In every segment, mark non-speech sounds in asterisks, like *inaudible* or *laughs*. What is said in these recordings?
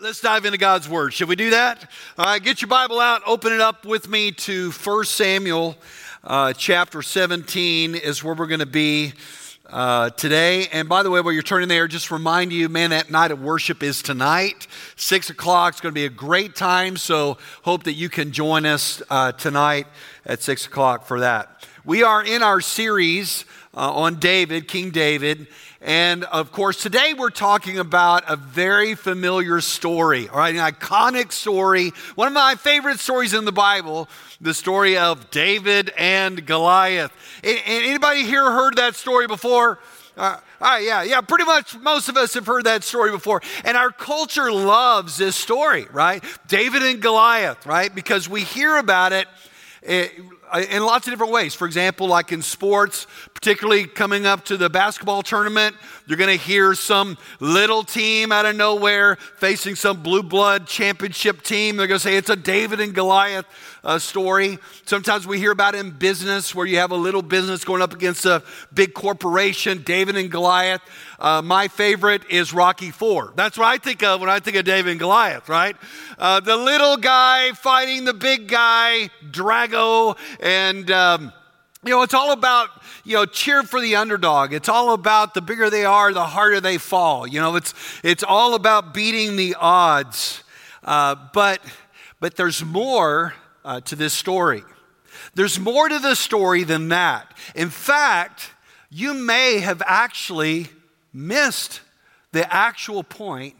Let's dive into God's Word. Should we do that? All right, get your Bible out, open it up with me to 1 Samuel uh, chapter 17, is where we're going to be uh, today. And by the way, while you're turning there, just remind you, man, that night of worship is tonight, 6 o'clock. It's going to be a great time, so hope that you can join us uh, tonight at 6 o'clock for that. We are in our series uh, on David, King David. And of course, today we're talking about a very familiar story, all right, an iconic story, one of my favorite stories in the Bible, the story of David and Goliath. Anybody here heard that story before? Uh, all right, yeah, yeah, pretty much most of us have heard that story before. And our culture loves this story, right? David and Goliath, right? Because we hear about it, uh, in lots of different ways. For example, like in sports, particularly coming up to the basketball tournament, you're going to hear some little team out of nowhere facing some blue blood championship team. They're going to say it's a David and Goliath uh, story. Sometimes we hear about in business where you have a little business going up against a big corporation, David and Goliath. Uh, my favorite is Rocky Four. That's what I think of when I think of David and Goliath, right? Uh, the little guy fighting the big guy, Drago, and. Um, you know, it's all about, you know, cheer for the underdog. It's all about the bigger they are, the harder they fall. You know, it's, it's all about beating the odds. Uh, but, but there's more uh, to this story. There's more to this story than that. In fact, you may have actually missed the actual point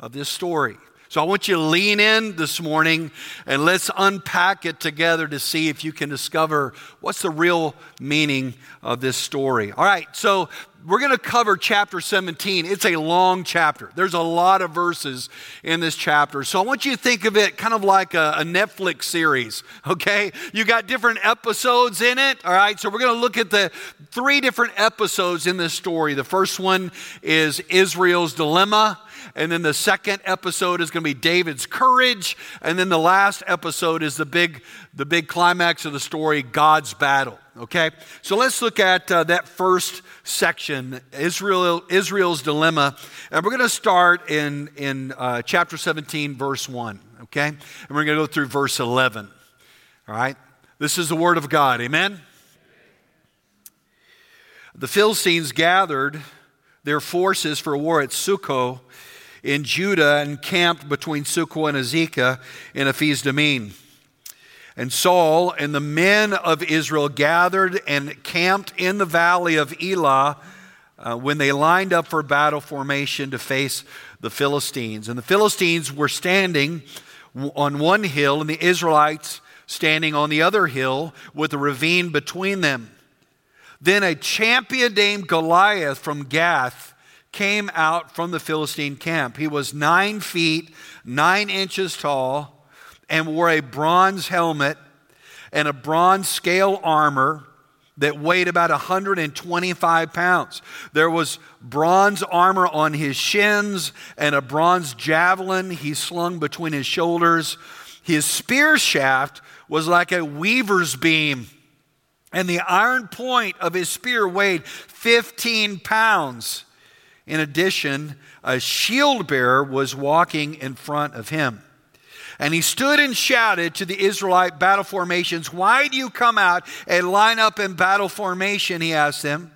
of this story. So I want you to lean in this morning and let's unpack it together to see if you can discover what's the real meaning of this story. All right, so we're going to cover chapter 17. It's a long chapter. There's a lot of verses in this chapter. So I want you to think of it kind of like a, a Netflix series, *laughs* okay? You got different episodes in it, all right? So we're going to look at the three different episodes in this story. The first one is Israel's dilemma. And then the second episode is going to be David's courage. And then the last episode is the big, the big climax of the story, God's battle. Okay? So let's look at uh, that first section, Israel, Israel's dilemma. And we're going to start in, in uh, chapter 17, verse 1. Okay? And we're going to go through verse 11. All right? This is the word of God. Amen? The Philistines gathered their forces for war at Socoh in Judah and camped between Socoh and Azekah in Ephes Dammim. And Saul and the men of Israel gathered and camped in the valley of Elah uh, when they lined up for battle formation to face the Philistines. And the Philistines were standing on one hill, and the Israelites standing on the other hill with a ravine between them. Then a champion named Goliath from Gath came out from the Philistine camp. He was nine feet, nine inches tall, and wore a bronze helmet and a bronze scale armor that weighed about 125 pounds. There was bronze armor on his shins and a bronze javelin he slung between his shoulders. His spear shaft was like a weaver's beam, and the iron point of his spear weighed 15 pounds. In addition, a shield bearer was walking in front of him. And he stood and shouted to the Israelite battle formations, Why do you come out and line up in battle formation? He asked them.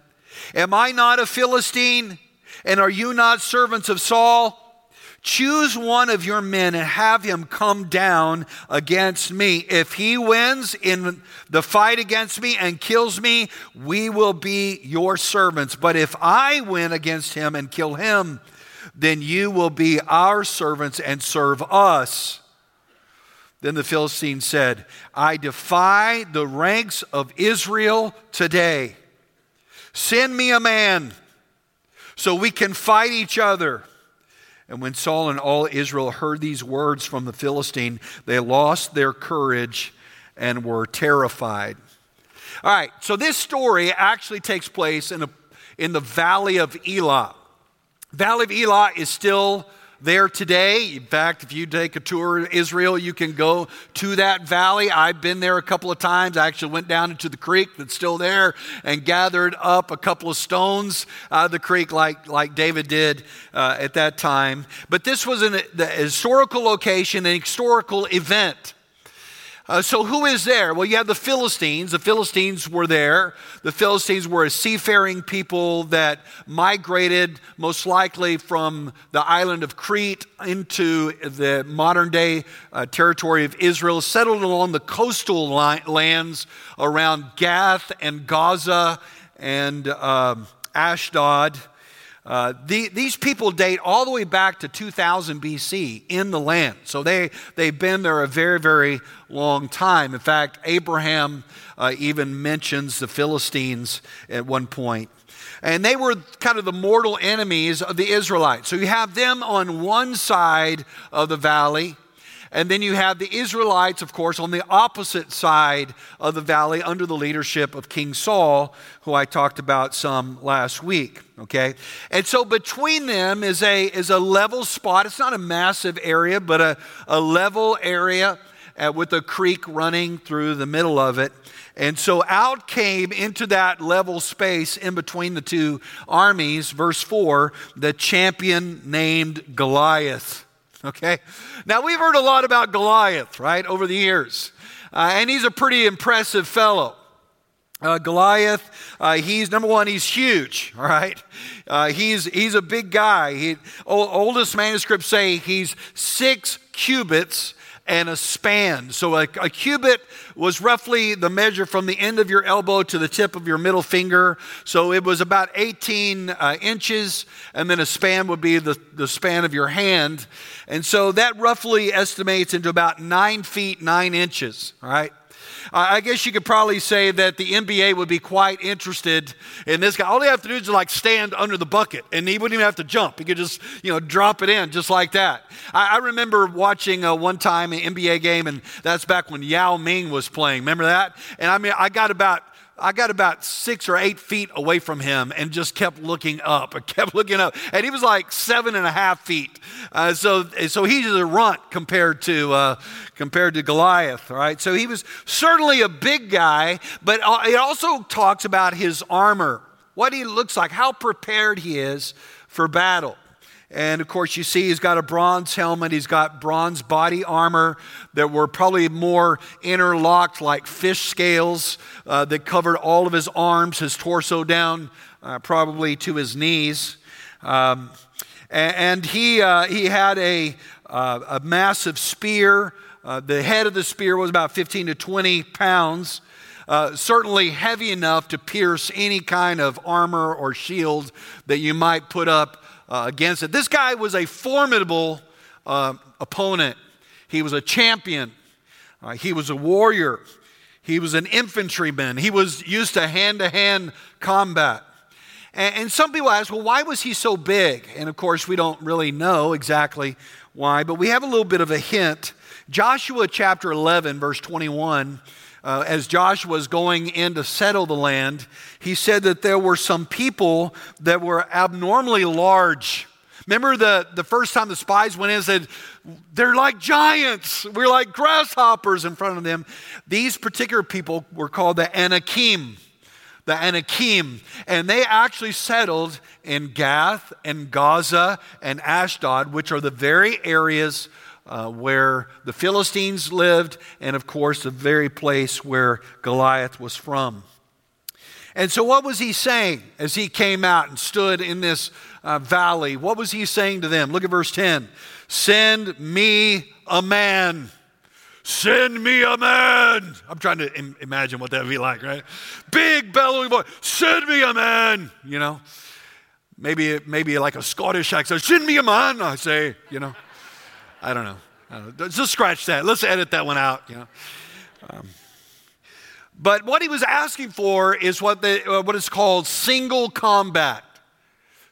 Am I not a Philistine? And are you not servants of Saul? Choose one of your men and have him come down against me. If he wins in the fight against me and kills me, we will be your servants. But if I win against him and kill him, then you will be our servants and serve us. Then the Philistine said, I defy the ranks of Israel today. Send me a man so we can fight each other. And when Saul and all Israel heard these words from the Philistine, they lost their courage and were terrified. All right, so this story actually takes place in, a, in the valley of Elah. Valley of Elah is still there today. In fact, if you take a tour of Israel, you can go to that valley. I've been there a couple of times. I actually went down into the creek that's still there and gathered up a couple of stones out of the creek like, like David did uh, at that time. But this was an, the historical location, an historical event. Uh, so, who is there? Well, you have the Philistines. The Philistines were there. The Philistines were a seafaring people that migrated, most likely from the island of Crete into the modern day uh, territory of Israel, settled along the coastal li- lands around Gath and Gaza and uh, Ashdod. Uh, the, these people date all the way back to 2000 BC in the land. So they, they've been there a very, very long time. In fact, Abraham uh, even mentions the Philistines at one point. And they were kind of the mortal enemies of the Israelites. So you have them on one side of the valley, and then you have the Israelites, of course, on the opposite side of the valley under the leadership of King Saul, who I talked about some last week. Okay? And so between them is a, is a level spot. It's not a massive area, but a, a level area uh, with a creek running through the middle of it. And so out came into that level space in between the two armies, verse 4, the champion named Goliath. *laughs* Okay? Now, we've heard a lot about Goliath, right, over the years. Uh, and he's a pretty impressive fellow. Uh, Goliath, uh, he's number one, he's huge, *laughs* all right? Uh, he's, he's a big guy. He, oldest manuscripts say he's six cubits and a span. So a, a, cubit was roughly the measure from the end of your elbow to the tip of your middle finger. So it was about 18 uh, inches, and then a span would be the, the span of your hand. And so that roughly estimates into about nine feet, nine inches, right? I guess you could probably say that the NBA would be quite interested in this guy. All they have to do is like stand under the bucket, and he wouldn't even have to jump. He could just, you know, drop it in just like that. I, I remember watching uh, one time an NBA game, and that's back when Yao Ming was playing. Remember that? And I mean, I got about I got about six or eight feet away from him and just kept looking up and *laughs* kept looking up. And he was like seven and a half feet. Uh, so, so he's a runt compared to, uh, compared to Goliath, right? So he was certainly a big guy, but it also talks about his armor, what he looks like, how prepared he is for battle. And of course, you see he's got a bronze helmet, he's got bronze body armor that were probably more interlocked like fish scales uh, that covered all of his arms, his torso down uh, probably to his knees. Um, and he, uh, he had a, uh, a massive spear. Uh, the head of the spear was about 15 to 20 pounds. Uh, certainly heavy enough to pierce any kind of armor or shield that you might put up uh, against it. This guy was a formidable uh, opponent. He was a champion. Uh, he was a warrior. He was an infantryman. He was used to hand to hand combat. And, and some people ask, well, why was he so big? And of course, we don't really know exactly why, but we have a little bit of a hint. Joshua chapter 11, verse 21 uh, as Joshua was going in to settle the land, he said that there were some people that were abnormally large. Remember the, the first time the spies went in and said, They're like giants. We're like grasshoppers in front of them. These particular people were called the Anakim. The Anakim. And they actually settled in Gath and Gaza and Ashdod, which are the very areas uh, where the Philistines lived, and of course, the very place where Goliath was from. And so, what was he saying as he came out and stood in this uh, valley? What was he saying to them? Look at verse 10 Send me a man. Send me a man. I'm trying to Im- imagine what that would be like, right? Big bellowing voice. Send me a man. You know, maybe maybe like a Scottish accent. Send me a man. I say, you know. I don't know. I don't. Just scratch that. Let's edit that one out. You know. Um, but what he was asking for is what, the, uh, what is called single combat.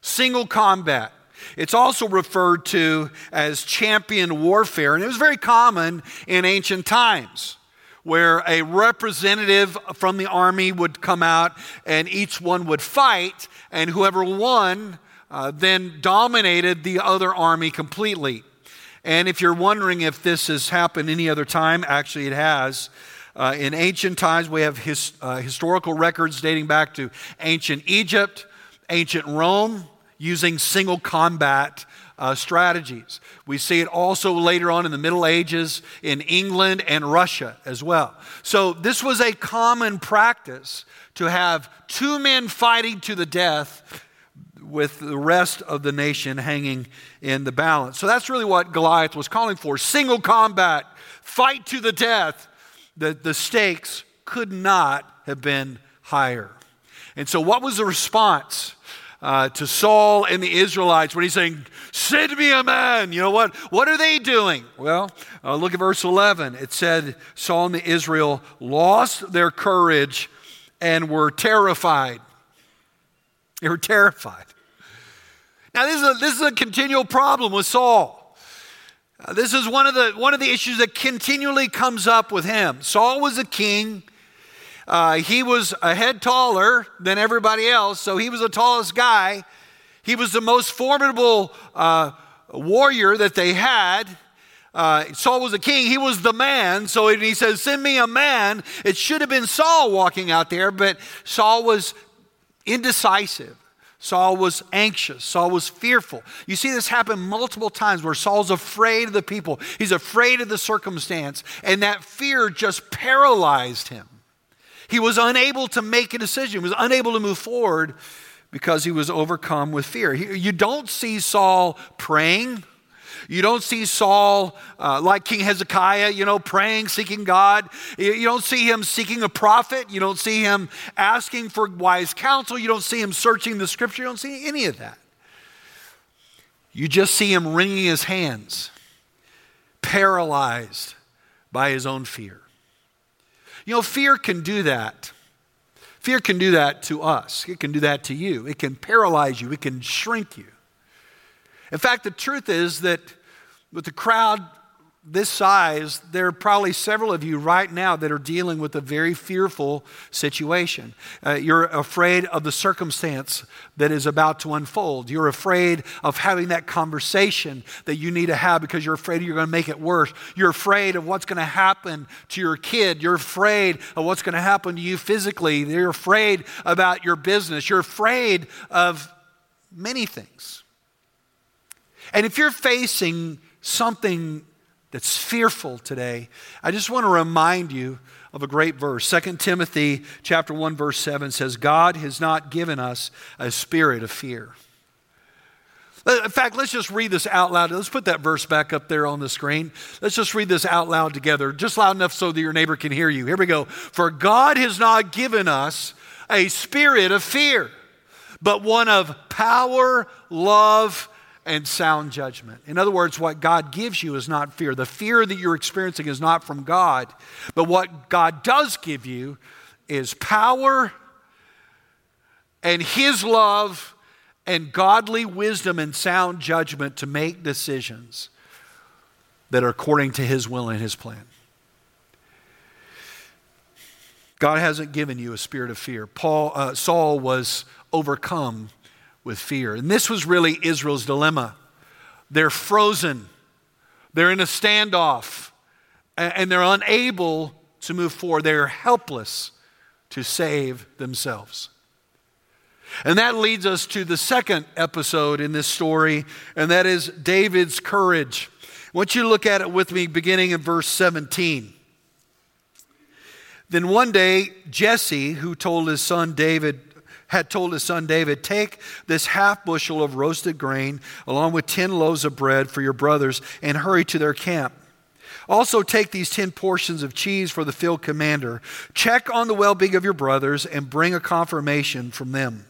Single combat. It's also referred to as champion warfare, and it was very common in ancient times where a representative from the army would come out and each one would fight, and whoever won uh, then dominated the other army completely. And if you're wondering if this has happened any other time, actually it has. Uh, in ancient times, we have his, uh, historical records dating back to ancient Egypt, ancient Rome, using single combat uh, strategies. We see it also later on in the Middle Ages in England and Russia as well. So, this was a common practice to have two men fighting to the death with the rest of the nation hanging in the balance. So that's really what Goliath was calling for single combat, fight to the death. The, the stakes could not have been higher. And so, what was the response uh, to Saul and the Israelites when he's saying, Send me a man? You know what? What are they doing? Well, uh, look at verse 11. It said, Saul and the Israel lost their courage and were terrified. They were terrified. Now, this is a, this is a continual problem with Saul. Uh, this is one of, the, one of the issues that continually comes up with him. Saul was a king. Uh, he was a head taller than everybody else, so he was the tallest guy. He was the most formidable uh, warrior that they had. Uh, Saul was a king, he was the man. So he says, Send me a man. It should have been Saul walking out there, but Saul was indecisive. Saul was anxious. Saul was fearful. You see this happen multiple times where Saul's afraid of the people, he's afraid of the circumstance, and that fear just paralyzed him. He was unable to make a decision, was unable to move forward because he was overcome with fear. You don't see Saul praying. You don't see Saul uh, like King Hezekiah, you know, praying, seeking God. You don't see him seeking a prophet. You don't see him asking for wise counsel. You don't see him searching the scripture. You don't see any of that. You just see him wringing his hands, paralyzed by his own fear. You know, fear can do that. Fear can do that to us. It can do that to you. It can paralyze you. It can shrink you. In fact, the truth is that with the crowd this size, there are probably several of you right now that are dealing with a very fearful situation. Uh, you're afraid of the circumstance that is about to unfold. You're afraid of having that conversation that you need to have because you're afraid you're going to make it worse. You're afraid of what's going to happen to your kid. You're afraid of what's going to happen to you physically. You're afraid about your business. You're afraid of many things. And if you're facing something that's fearful today, I just want to remind you of a great verse. 2 Timothy chapter 1 verse 7 says, "God has not given us a spirit of fear." Uh, in fact, let's just read this out loud. Let's put that verse back up there on the screen. Let's just read this out loud together, just loud enough so that your neighbor can hear you. Here we go. For God has not given us a spirit of fear, but one of power, love, and sound judgment. In other words, what God gives you is not fear. The fear that you're experiencing is not from God, but what God does give you is power and His love and godly wisdom and sound judgment to make decisions that are according to His will and His plan. God hasn't given you a spirit of fear. Paul, uh, Saul was overcome with fear. And this was really Israel's dilemma. They're frozen, they're in a standoff, and they're unable to move forward. They're helpless to save themselves. And that leads us to the second episode in this story, and that is David's courage. I want you to look at it with me beginning in verse 17. Then one day, Jesse, who told his son David, had told his son David, Take this half bushel of roasted grain, along with 10 loaves of bread for your brothers, and hurry to their camp. Also, take these 10 portions of cheese for the field commander. Check on the well being of your brothers and bring a confirmation from them.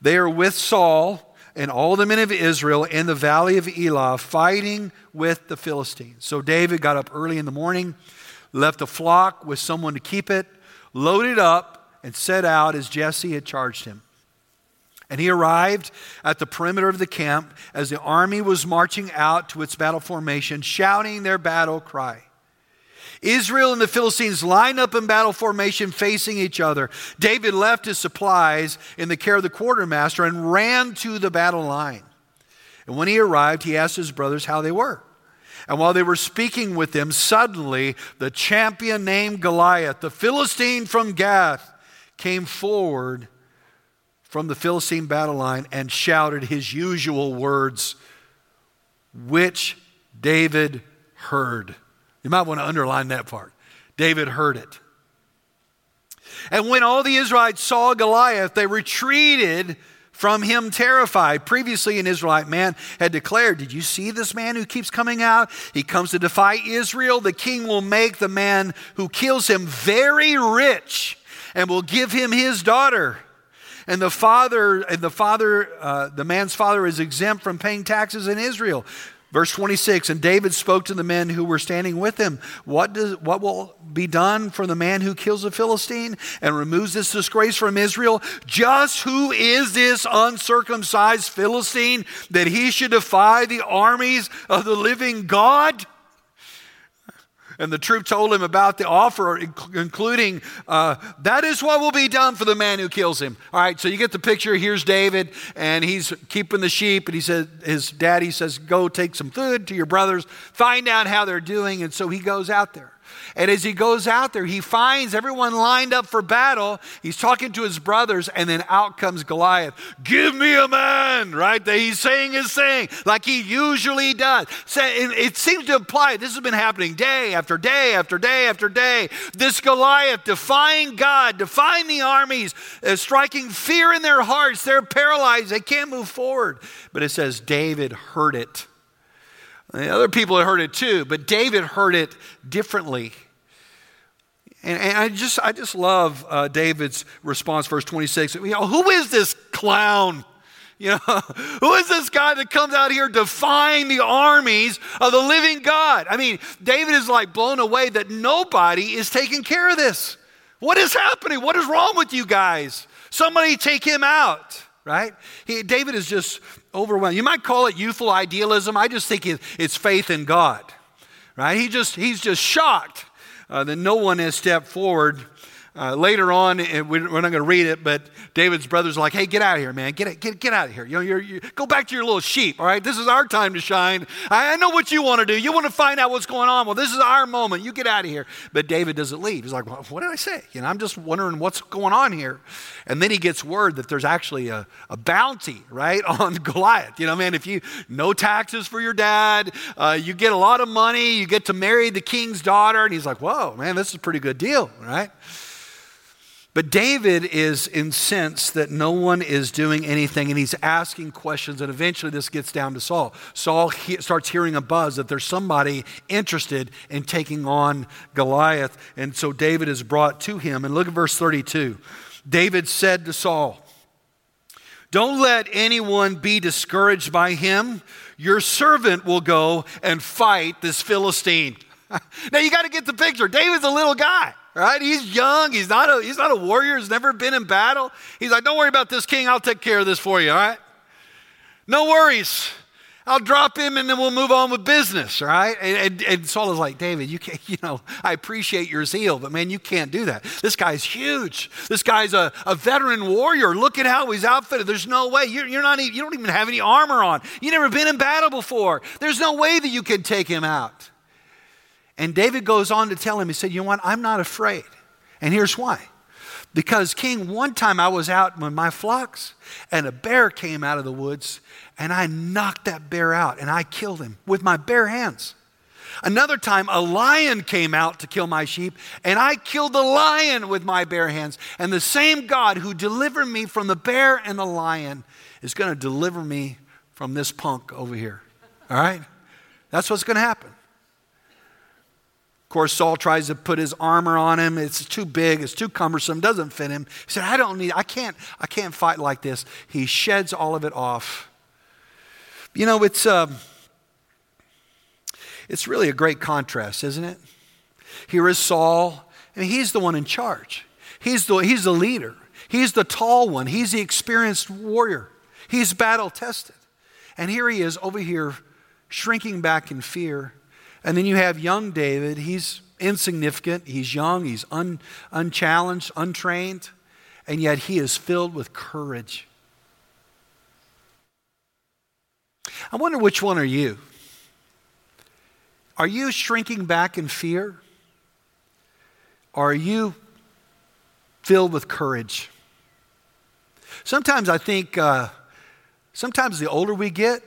They are with Saul and all the men of Israel in the valley of Elah, fighting with the Philistines. So David got up early in the morning, left the flock with someone to keep it, loaded up, and set out as Jesse had charged him. And he arrived at the perimeter of the camp as the army was marching out to its battle formation, shouting their battle cry. Israel and the Philistines lined up in battle formation facing each other. David left his supplies in the care of the quartermaster and ran to the battle line. And when he arrived, he asked his brothers how they were. And while they were speaking with them, suddenly the champion named Goliath, the Philistine from Gath, came forward from the Philistine battle line and shouted his usual words, which David heard. You might want to underline that part. David heard it. And when all the Israelites saw Goliath, they retreated from him terrified. Previously, an Israelite man had declared, Did you see this man who keeps coming out? He comes to defy Israel. The king will make the man who kills him very rich and will give him his daughter. And the father, and the father, uh, the man's father is exempt from paying taxes in Israel. Verse 26 And David spoke to the men who were standing with him. What, does, what will be done for the man who kills a Philistine and removes this disgrace from Israel? Just who is this uncircumcised Philistine that he should defy the armies of the living God? And the troop told him about the offer, including, uh, that is what will be done for the man who kills him. All right, so you get the picture. Here's David, and he's keeping the sheep. And he said, his daddy says, Go take some food to your brothers, find out how they're doing. And so he goes out there. And as he goes out there, he finds everyone lined up for battle. He's talking to his brothers, and then out comes Goliath. Give me a man, right? That he's saying his thing like he usually does. So it seems to imply this has been happening day after day after day after day. This Goliath defying God, defying the armies, uh, striking fear in their hearts. They're paralyzed, they can't move forward. But it says David heard it. The other people had heard it too, but David heard it differently. And, and I just, I just love uh, David's response, verse 26. You know, who is this clown? *laughs* You know, who is this guy that comes out here defying the armies of the living God? I mean, David is like blown away that nobody is taking care of this. What is happening? What is wrong with you guys? Somebody take him out, right? He, David is just overwhelmed. You might call it youthful idealism. I just think it's faith in God, right? He just, he's just shocked uh, that no one has stepped forward uh, later on, we're not going to read it, but David's brothers are like, hey, get out of here, man. Get, get, get out of here. You know, you're, you, go back to your little sheep, all right? This is our time to shine. I, I know what you want to do. You want to find out what's going on. Well, this is our moment. You get out of here. But David doesn't leave. He's like, well, what did I say? You know, I'm just wondering what's going on here. And then he gets word that there's actually a, a bounty, right, *laughs* on Goliath. You know, man, if you, no taxes for your dad, uh, you get a lot of money, you get to marry the king's daughter. And he's like, whoa, man, this is a pretty good deal, right? But David is incensed that no one is doing anything and he's asking questions. And eventually this gets down to Saul. Saul he starts hearing a buzz that there's somebody interested in taking on Goliath. And so David is brought to him. And look at verse 32. David said to Saul, Don't let anyone be discouraged by him. Your servant will go and fight this Philistine. *laughs* now you got to get the picture. David's a little guy right? He's young. He's not a, he's not a warrior. He's never been in battle. He's like, don't worry about this king. I'll take care of this for you, all right? No worries. I'll drop him and then we'll move on with business, right? And, and, and Saul is like, David, you can't, *laughs* you know, I appreciate your zeal, but man, you can't do that. This guy's huge. This guy's a, a veteran warrior. Look at how he's outfitted. There's no way. You're, you're not, you don't even have any armor on. You've never been in battle before. There's no way that you can take him out. And David goes on to tell him, he said, You know what? I'm not afraid. And here's why. Because, King, one time I was out with my flocks and a bear came out of the woods and I knocked that bear out and I killed him with my bare hands. Another time, a lion came out to kill my sheep, and I killed the lion with my bare hands. And the same God who delivered me from the bear and the lion is going to deliver me from this punk over here. All right? That's what's going to happen. Of course, Saul tries to put his armor on him. It's too big, it's too cumbersome, doesn't fit him. He said, I don't need, I can't, I can't fight like this. He sheds all of it off. You know, it's, uh, it's really a great contrast, isn't it? Here is Saul, and he's the one in charge. He's the, he's the leader. He's the tall one. He's the experienced warrior. He's battle tested. And here he is over here, shrinking back in fear and then you have young David. He's insignificant, he's young, he's un, unchallenged, untrained, and yet he is filled with courage. I wonder which one are you? Are you shrinking back in fear? Are you filled with courage? Sometimes I think, uh, sometimes the older we get,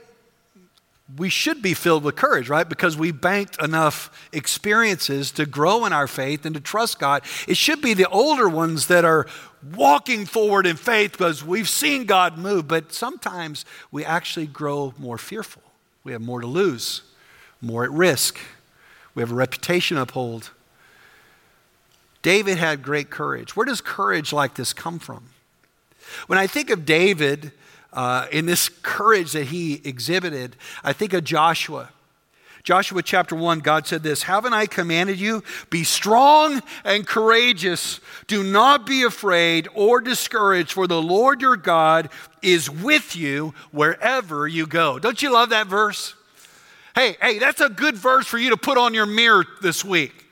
we should be filled with courage, right? Because we banked enough experiences to grow in our faith and to trust God. It should be the older ones that are walking forward in faith because we've seen God move, but sometimes we actually grow more fearful. We have more to lose, more at risk. We have a reputation to uphold. David had great courage. Where does courage like this come from? When I think of David, uh, in this courage that he exhibited, I think of Joshua. Joshua chapter 1, God said this Haven't I commanded you? Be strong and courageous. Do not be afraid or discouraged, for the Lord your God is with you wherever you go. Don't you love that verse? Hey, hey, that's a good verse for you to put on your mirror this week.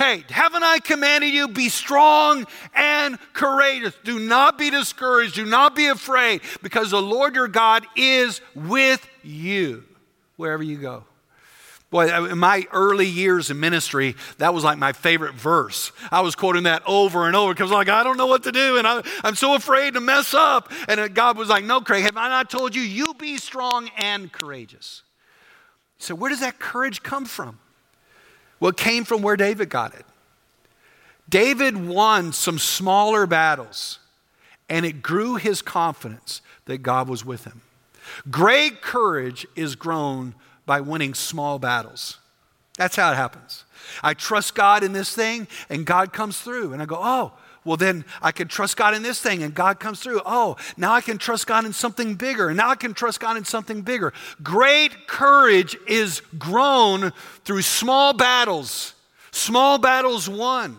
Hey, haven't I commanded you? Be strong and courageous. Do not be discouraged. Do not be afraid, because the Lord your God is with you wherever you go. Boy, uh, in my early years in ministry, that was like my favorite verse. I was quoting that over and over because, I was like, I don't know what to do and I, am so afraid to mess up. And God was like, No, Craig, have I not told you, you be strong and courageous? So, where does that courage come from? Well, it came from where David got it. David won some smaller battles, and it grew his confidence that God was with him. Great courage is grown by winning small battles. That's how it happens. I trust God in this thing, and God comes through, and I go, oh, well, then I can trust God in this thing and God comes through. Oh, now I can trust God in something bigger. And now I can trust God in something bigger. Great courage is grown through small battles, small battles won.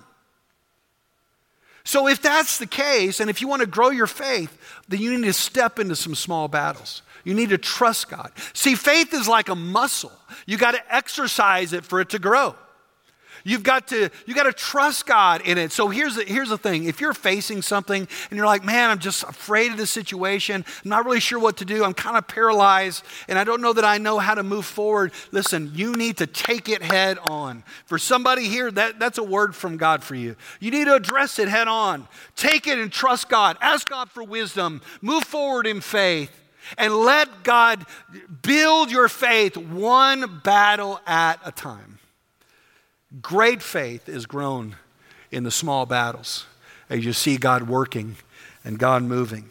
So, if that's the case, and if you want to grow your faith, then you need to step into some small battles. You need to trust God. See, faith is like a muscle, you got to exercise it for it to grow. You've got to, you got to trust God in it. So here's the, here's the thing. If you're facing something and you're like, man, I'm just afraid of this situation, I'm not really sure what to do, I'm kind of paralyzed, and I don't know that I know how to move forward, listen, you need to take it head on. For somebody here, that, that's a word from God for you. You need to address it head on. Take it and trust God. Ask God for wisdom. Move forward in faith. And let God build your faith one battle at a time. Great faith is grown in the small battles as you see God working and God moving.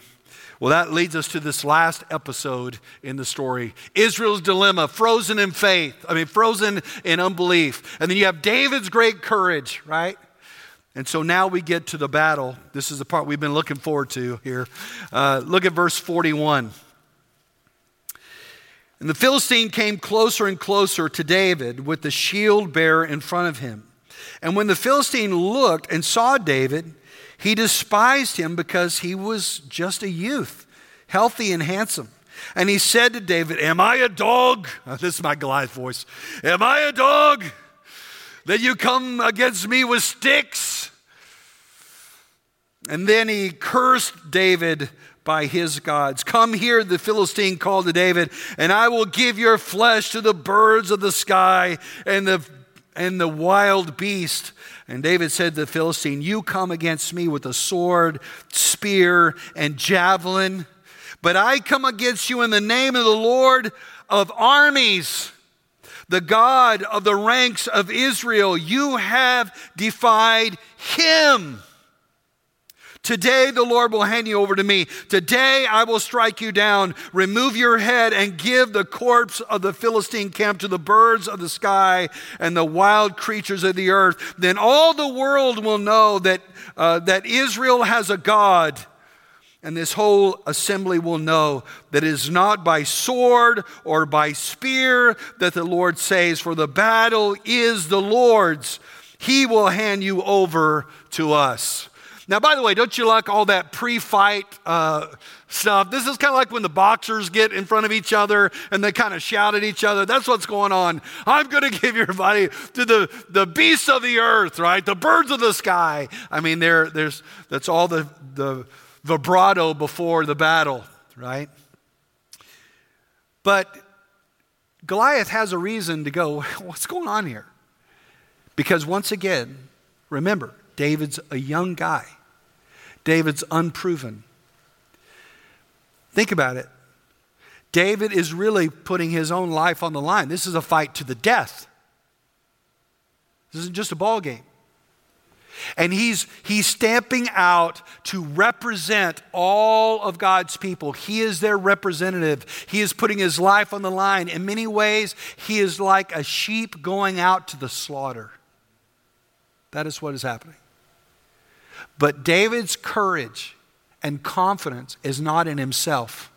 Well, that leads us to this last episode in the story Israel's dilemma, frozen in faith, I mean, frozen in unbelief. And then you have David's great courage, right? And so now we get to the battle. This is the part we've been looking forward to here. Uh, look at verse 41. And the Philistine came closer and closer to David with the shield bearer in front of him. And when the Philistine looked and saw David, he despised him because he was just a youth, healthy and handsome. And he said to David, Am I a dog? *laughs* This is my Goliath voice. Am I a dog that you come against me with sticks? And then he cursed David by his gods. Come here, the Philistine called to David, and I will give your flesh to the birds of the sky and the, and the wild beast. And David said to the Philistine, You come against me with a sword, spear, and javelin, but I come against you in the name of the Lord of armies the God of the ranks of Israel. You have defied him. Today the Lord will hand you over to me. Today I will strike you down, remove your head, and give the corpse of the Philistine camp to the birds of the sky and the wild creatures of the earth. Then all the world will know that, uh, that Israel has a God. And this whole assembly will know that it is not by sword or by spear that the Lord saves, for the battle is the Lord's. He will hand you over to us. Now, by the way, don't you like all that pre fight uh, stuff? This is kind of like when the boxers get in front of each other and they kind of shout at each other. That's what's going on. I'm going *laughs* to give your body to the, the beasts of the earth, right? The birds of the sky. I mean, there, there's, that's all the, the vibrato before the battle, right? But Goliath has a reason to go, *laughs* what's going on here? Because once again, remember, David's a young guy. David's unproven. Think about it. David is really putting his own life on the line. This is a fight to the death. This isn't just a ball game. And he's, he's stamping out to represent all of God's people. He is their representative. He is putting his life on the line. In many ways, he is like a sheep going out to the slaughter. That is what is happening. But David's courage and confidence is not in himself.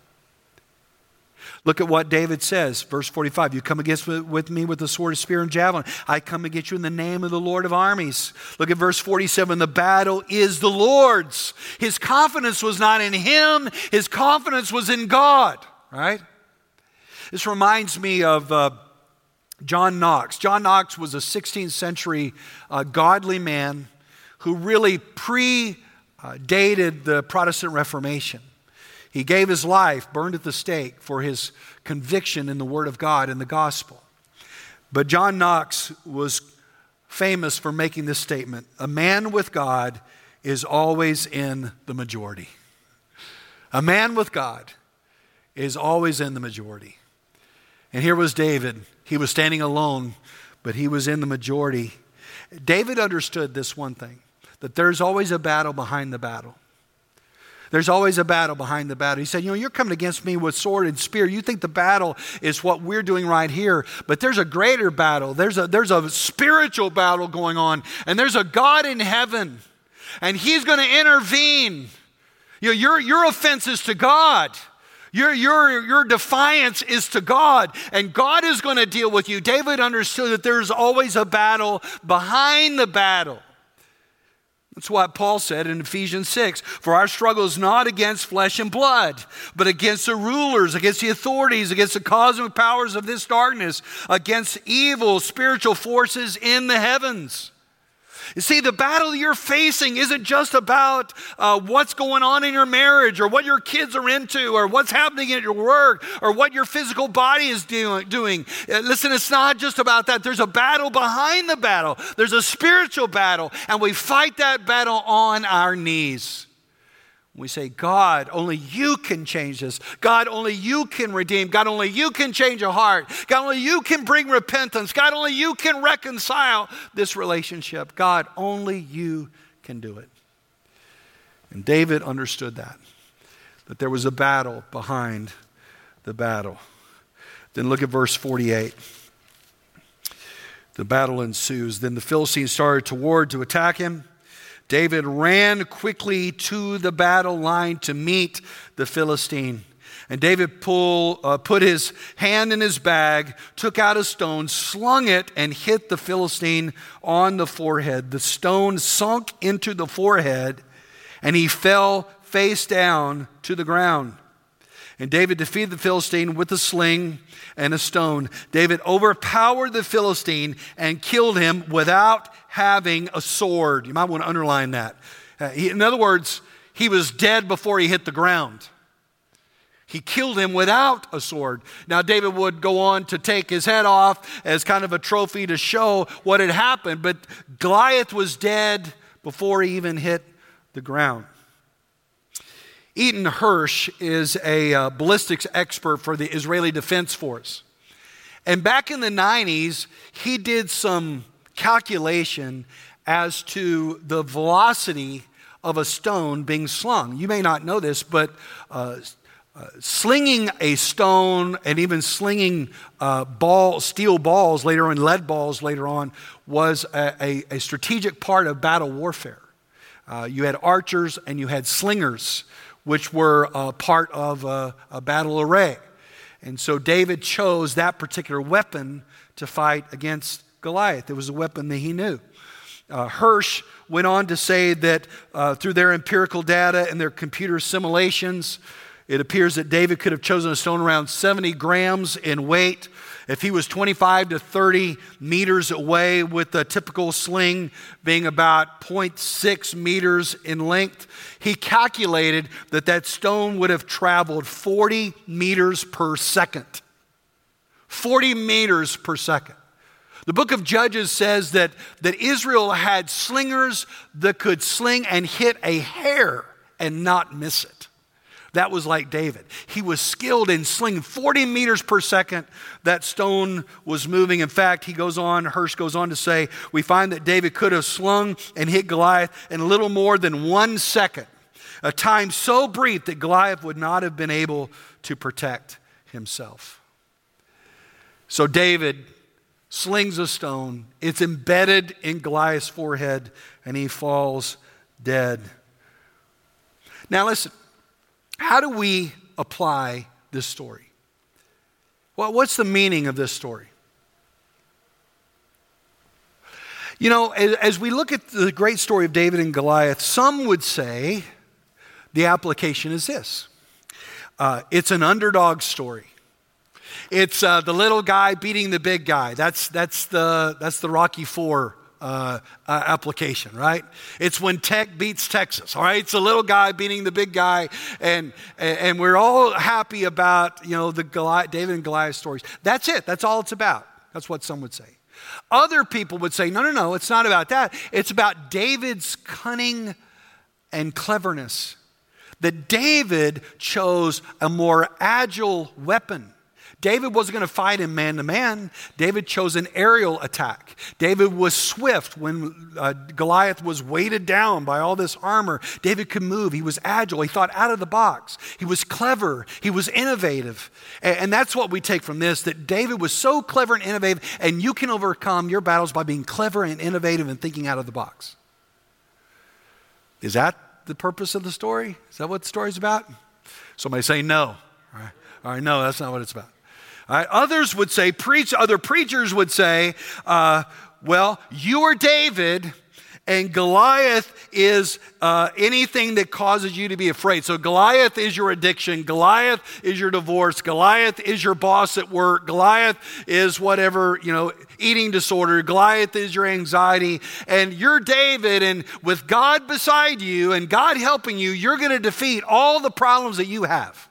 Look at what David says, verse 45. You come against with me with the sword, spear, and javelin. I come against you in the name of the Lord of armies. Look at verse 47. The battle is the Lord's. His confidence was not in him, his confidence was in God, right? This reminds me of uh, John Knox. John Knox was a 16th century uh, godly man who really predated the Protestant Reformation. He gave his life, burned at the stake, for his conviction in the Word of God and the gospel. But John Knox was famous for making this statement A man with God is always in the majority. A man with God is always in the majority. And here was David. He was standing alone, but he was in the majority. David understood this one thing that there's always a battle behind the battle. There's always a battle behind the battle. He said, You know, you're coming against me with sword and spear. You think the battle is what we're doing right here, but there's a greater battle. There's a, there's a spiritual battle going on, and there's a God in heaven, and He's going to intervene. You know, your, your offense is to God. Your, your, your defiance is to God, and God is going to deal with you. David understood that there's always a battle behind the battle. That's what Paul said in Ephesians 6. For our struggle is not against flesh and blood, but against the rulers, against the authorities, against the cosmic powers of this darkness, against evil spiritual forces in the heavens. You see, the battle you're facing isn't just about uh, what's going on in your marriage or what your kids are into or what's happening at your work or what your physical body is do- doing. Uh, listen, it's not just about that. There's a battle behind the battle, there's a spiritual battle, and we fight that battle on our knees. We say, God, only you can change this. God, only you can redeem. God, only you can change a heart. God, only you can bring repentance. God, only you can reconcile this relationship. God, only you can do it. And David understood that, that there was a battle behind the battle. Then look at verse 48. The battle ensues. Then the Philistines started toward to attack him. David ran quickly to the battle line to meet the Philistine. And David pull, uh, put his hand in his bag, took out a stone, slung it, and hit the Philistine on the forehead. The stone sunk into the forehead, and he fell face down to the ground. And David defeated the Philistine with a sling and a stone. David overpowered the Philistine and killed him without having a sword. You might want to underline that. Uh, in other words, he was dead before he hit the ground. He killed him without a sword. Now, David would go on to take his head off as kind of a trophy to show what had happened, but Goliath was dead before he even hit the ground. Eitan Hirsch is a uh, ballistics expert for the Israeli Defense Force. And back in the 90s, he did some calculation as to the velocity of a stone being slung. You may not know this, but uh, uh, slinging a stone and even slinging uh, ball, steel balls later on, lead balls later on, was a, a, a strategic part of battle warfare. Uh, you had archers and you had slingers which were a part of a, a battle array. And so David chose that particular weapon to fight against Goliath. It was a weapon that he knew. Uh, Hirsch went on to say that uh, through their empirical data and their computer simulations, it appears that David could have chosen a stone around 70 grams in weight. If he was 25 to 30 meters away, with the typical sling being about 0.6 meters in length, he calculated that that stone would have traveled 40 meters per second. 40 meters per second. The book of Judges says that, that Israel had slingers that could sling and hit a hair and not miss it. That was like David. He was skilled in slinging 40 meters per second. That stone was moving. In fact, he goes on, Hirsch goes on to say, we find that David could have slung and hit Goliath in little more than one second, a time so brief that Goliath would not have been able to protect himself. So David slings a stone, it's embedded in Goliath's forehead, and he falls dead. Now, listen, how do we apply this story? Well, what's the meaning of this story? You know, as we look at the great story of David and Goliath, some would say the application is this uh, it's an underdog story. It's uh, the little guy beating the big guy. That's, that's, the, that's the Rocky Four uh, uh, application, right? It's when Tech beats Texas, all right? It's a little guy beating the big guy, and, and we're all happy about, you know, the Goliath, David and Goliath stories. That's it. That's all it's about. That's what some would say. Other people would say, no, no, no, it's not about that. It's about David's cunning and cleverness. That David chose a more agile weapon David wasn't going to fight him man to man. David chose an aerial attack. David was swift when uh, Goliath was weighted down by all this armor. David could move. He was agile. He thought out of the box. He was clever. He was innovative. And, and that's what we take from this that David was so clever and innovative, and you can overcome your battles by being clever and innovative and thinking out of the box. Is that the purpose of the story? Is that what the story's about? Somebody say no. All right, All right no, that's not what it's about. Right? Others would say, preach, other preachers would say, uh, well, you are David, and Goliath is uh, anything that causes you to be afraid. So Goliath is your addiction. Goliath is your divorce. Goliath is your boss at work. Goliath is whatever, you know, eating disorder. Goliath is your anxiety. And you're David, and with God beside you and God helping you, you're going to defeat all the problems that you have.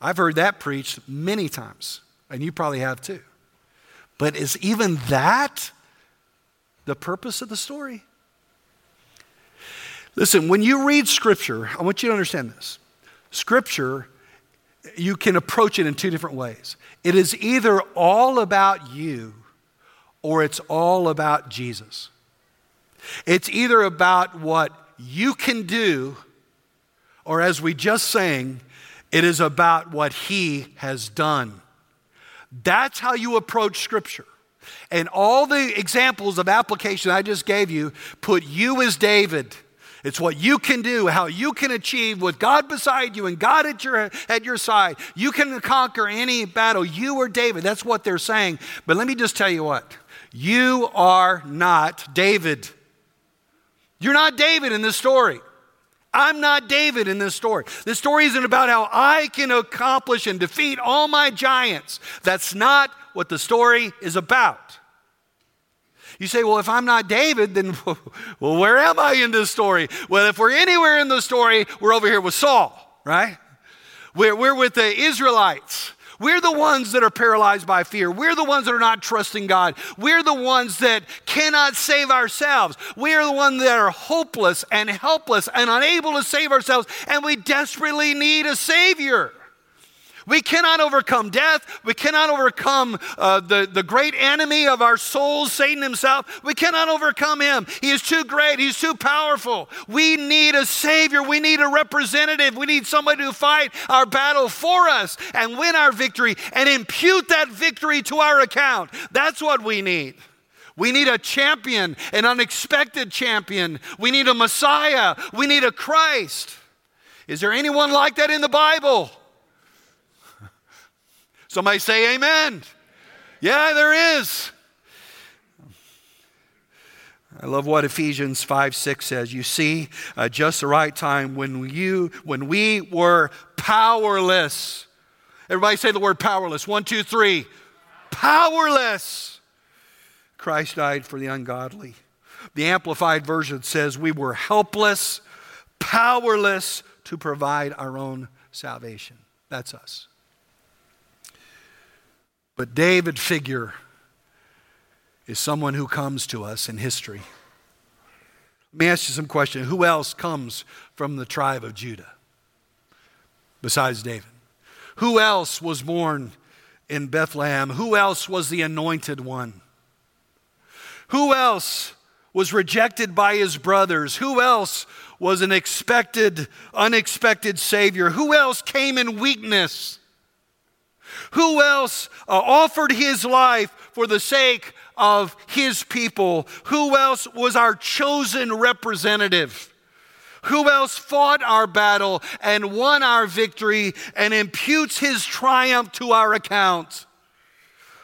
I've heard that preached many times, and you probably have too. But is even that the purpose of the story? Listen, when you read Scripture, I want you to understand this. Scripture, you can approach it in two different ways. It is either all about you or it's all about Jesus. It's either about what you can do, or as we just sang, it is about what he has done. That's how you approach Scripture. And all the examples of application I just gave you put you as David. It's what you can do, how you can achieve with God beside you and God at your, at your side. You can conquer any battle. You are David. That's what they're saying. But let me just tell you what you are not David. You're not David in this story. I'm not David in this story. This story isn't about how I can accomplish and defeat all my giants. That's not what the story is about. You say, well, if I'm not David, then, *laughs* well, where am I in this story? Well, if we're anywhere in the story, we're over here with Saul, right? We're, we're with the Israelites. We're the ones that are paralyzed by fear. We're the ones that are not trusting God. We're the ones that cannot save ourselves. We are the ones that are hopeless and helpless and unable to save ourselves, and we desperately need a Savior. We cannot overcome death. We cannot overcome uh, the, the great enemy of our souls, Satan himself. We cannot overcome him. He is too great. He's too powerful. We need a Savior. We need a representative. We need somebody to fight our battle for us and win our victory and impute that victory to our account. That's what we need. We need a champion, an unexpected champion. We need a Messiah. We need a Christ. Is there anyone like that in the Bible? Somebody say amen. Yeah, there is. I love what Ephesians 5 6 says. You see, uh, just the right time when you when we were powerless. Everybody say the word powerless. One, two, three. Powerless. Christ died for the ungodly. The Amplified Version says we were helpless, powerless to provide our own salvation. That's us. But David figure is someone who comes to us in history. Let me ask you some questions. Who else comes from the tribe of Judah besides David? Who else was born in Bethlehem? Who else was the anointed one? Who else was rejected by his brothers? Who else was an expected, unexpected Savior? Who else came in weakness? Who else uh, offered his life for the sake of his people? Who else was our chosen representative? Who else fought our battle and won our victory and imputes his triumph to our account?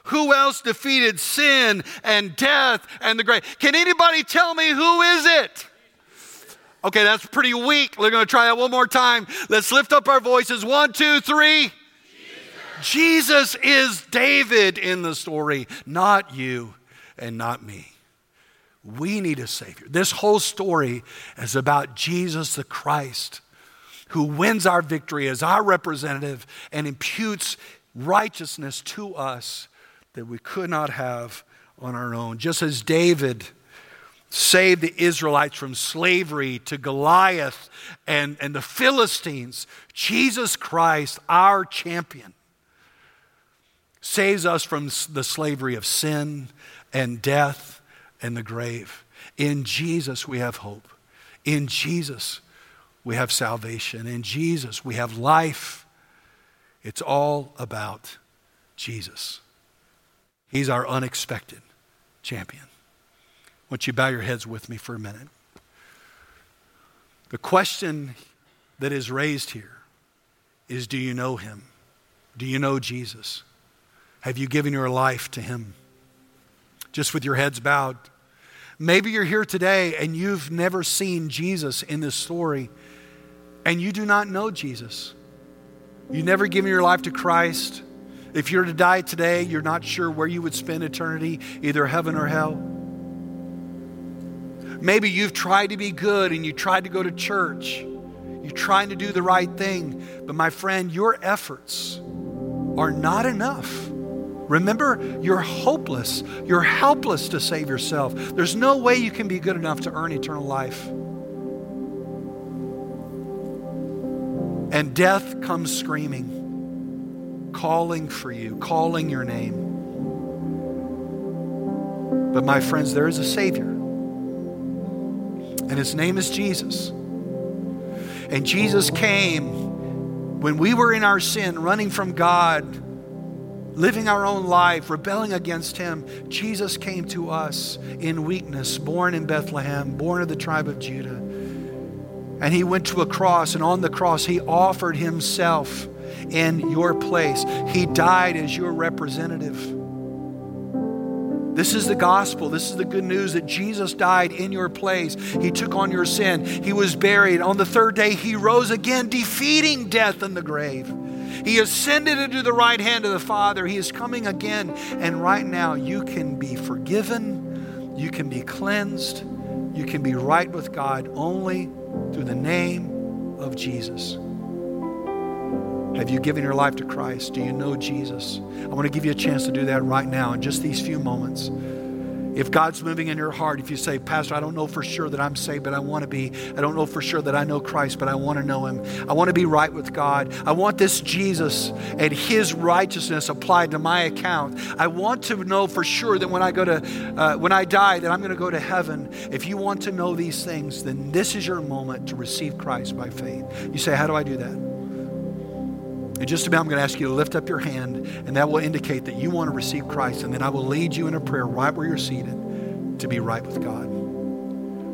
Who else defeated sin and death and the grave? Can anybody tell me who is it? Okay, that's pretty weak. We're going to try that one more time. Let's lift up our voices. One, two, three. Jesus is David in the story, not you and not me. We need a Savior. This whole story is about Jesus the Christ, who wins our victory as our representative and imputes righteousness to us that we could not have on our own. Just as David saved the Israelites from slavery to Goliath and, and the Philistines, Jesus Christ, our champion, saves us from the slavery of sin and death and the grave. In Jesus, we have hope. In Jesus, we have salvation. In Jesus, we have life. It's all about Jesus. He's our unexpected champion. Won't you bow your heads with me for a minute? The question that is raised here is Do you know him? Do you know Jesus? Have you given your life to Him? Just with your heads bowed. Maybe you're here today and you've never seen Jesus in this story and you do not know Jesus. You've never given your life to Christ. If you're to die today, you're not sure where you would spend eternity, either heaven or hell. Maybe you've tried to be good and you tried to go to church. You're trying to do the right thing. But my friend, your efforts are not enough. Remember, you're hopeless. You're helpless to save yourself. There's no way you can be good enough to earn eternal life. And death comes screaming, calling for you, calling your name. But my friends, there is a Savior. And his name is Jesus. And Jesus came when we were in our sin, running from God living our own life, rebelling against Him, Jesus came to us in weakness, born in Bethlehem, born of the tribe of Judah. And He went to a cross, and on the cross, He offered Himself in your place. He died as your representative. This is the gospel. This is the good news that Jesus died in your place. He took on your sin. He was buried. On the third day, He rose again, defeating death in the grave. He ascended into the right hand of the Father. He is coming again. And right now, you can be forgiven, you can be cleansed, you can be right with God only through the name of Jesus. Have you given your life to Christ? Do you know Jesus? I want to give you a chance to do that right now in just these few moments. If God's moving in your heart, if you say, Pastor, I don't know for sure that I'm saved, but I want to be. I don't know for sure that I know Christ, but I want to know Him. I want to be right with God. I want this Jesus and His righteousness applied to my account. I want to know for sure that when I go to, uh, when I die, that I'm going to go to heaven. If you want to know these things, then this is your moment to receive Christ by faith. You say, How do I do that? In just a minute, I'm going to ask you to lift up your hand, and that will indicate that you want to receive Christ. And then I will lead you in a prayer right where you're seated to be right with God.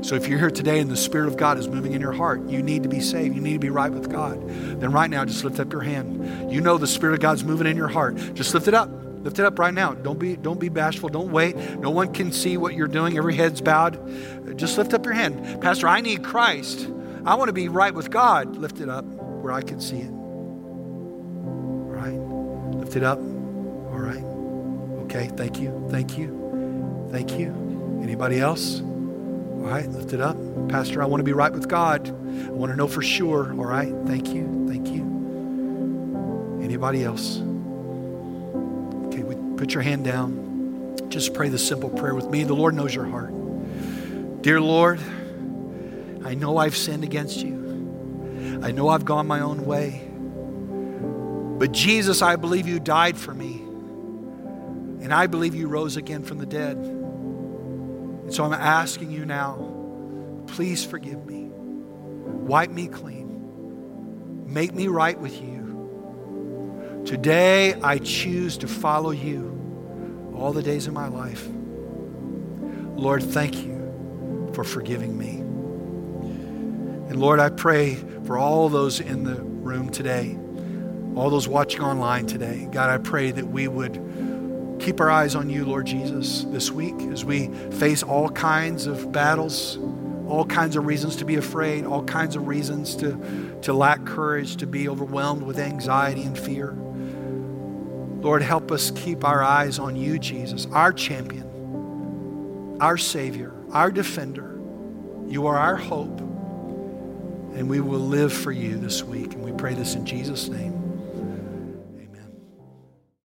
So if you're here today and the Spirit of God is moving in your heart, you need to be saved. You need to be right with God. Then right now, just lift up your hand. You know the Spirit of God's moving in your heart. Just lift it up. Lift it up right now. Don't be, don't be bashful. Don't wait. No one can see what you're doing. Every head's bowed. Just lift up your hand. Pastor, I need Christ. I want to be right with God. Lift it up where I can see it. Lift it up. All right. Okay. Thank you. Thank you. Thank you. Anybody else? All right. Lift it up. Pastor, I want to be right with God. I want to know for sure. All right. Thank you. Thank you. Anybody else? Okay, we put your hand down. Just pray the simple prayer with me. The Lord knows your heart. Dear Lord, I know I've sinned against you. I know I've gone my own way. But Jesus, I believe you died for me. And I believe you rose again from the dead. And so I'm asking you now, please forgive me. Wipe me clean. Make me right with you. Today, I choose to follow you all the days of my life. Lord, thank you for forgiving me. And Lord, I pray for all those in the room today, all those watching online today. God, I pray that we would keep our eyes on you, Lord Jesus, this week as we face all kinds of battles, all kinds of reasons to be afraid, all kinds of reasons to, to lack courage, to be overwhelmed with anxiety and fear. Lord, help us keep our eyes on you, Jesus, our champion, our Savior, our defender. You are our hope. And we will live for you this week. And we pray this in Jesus' name.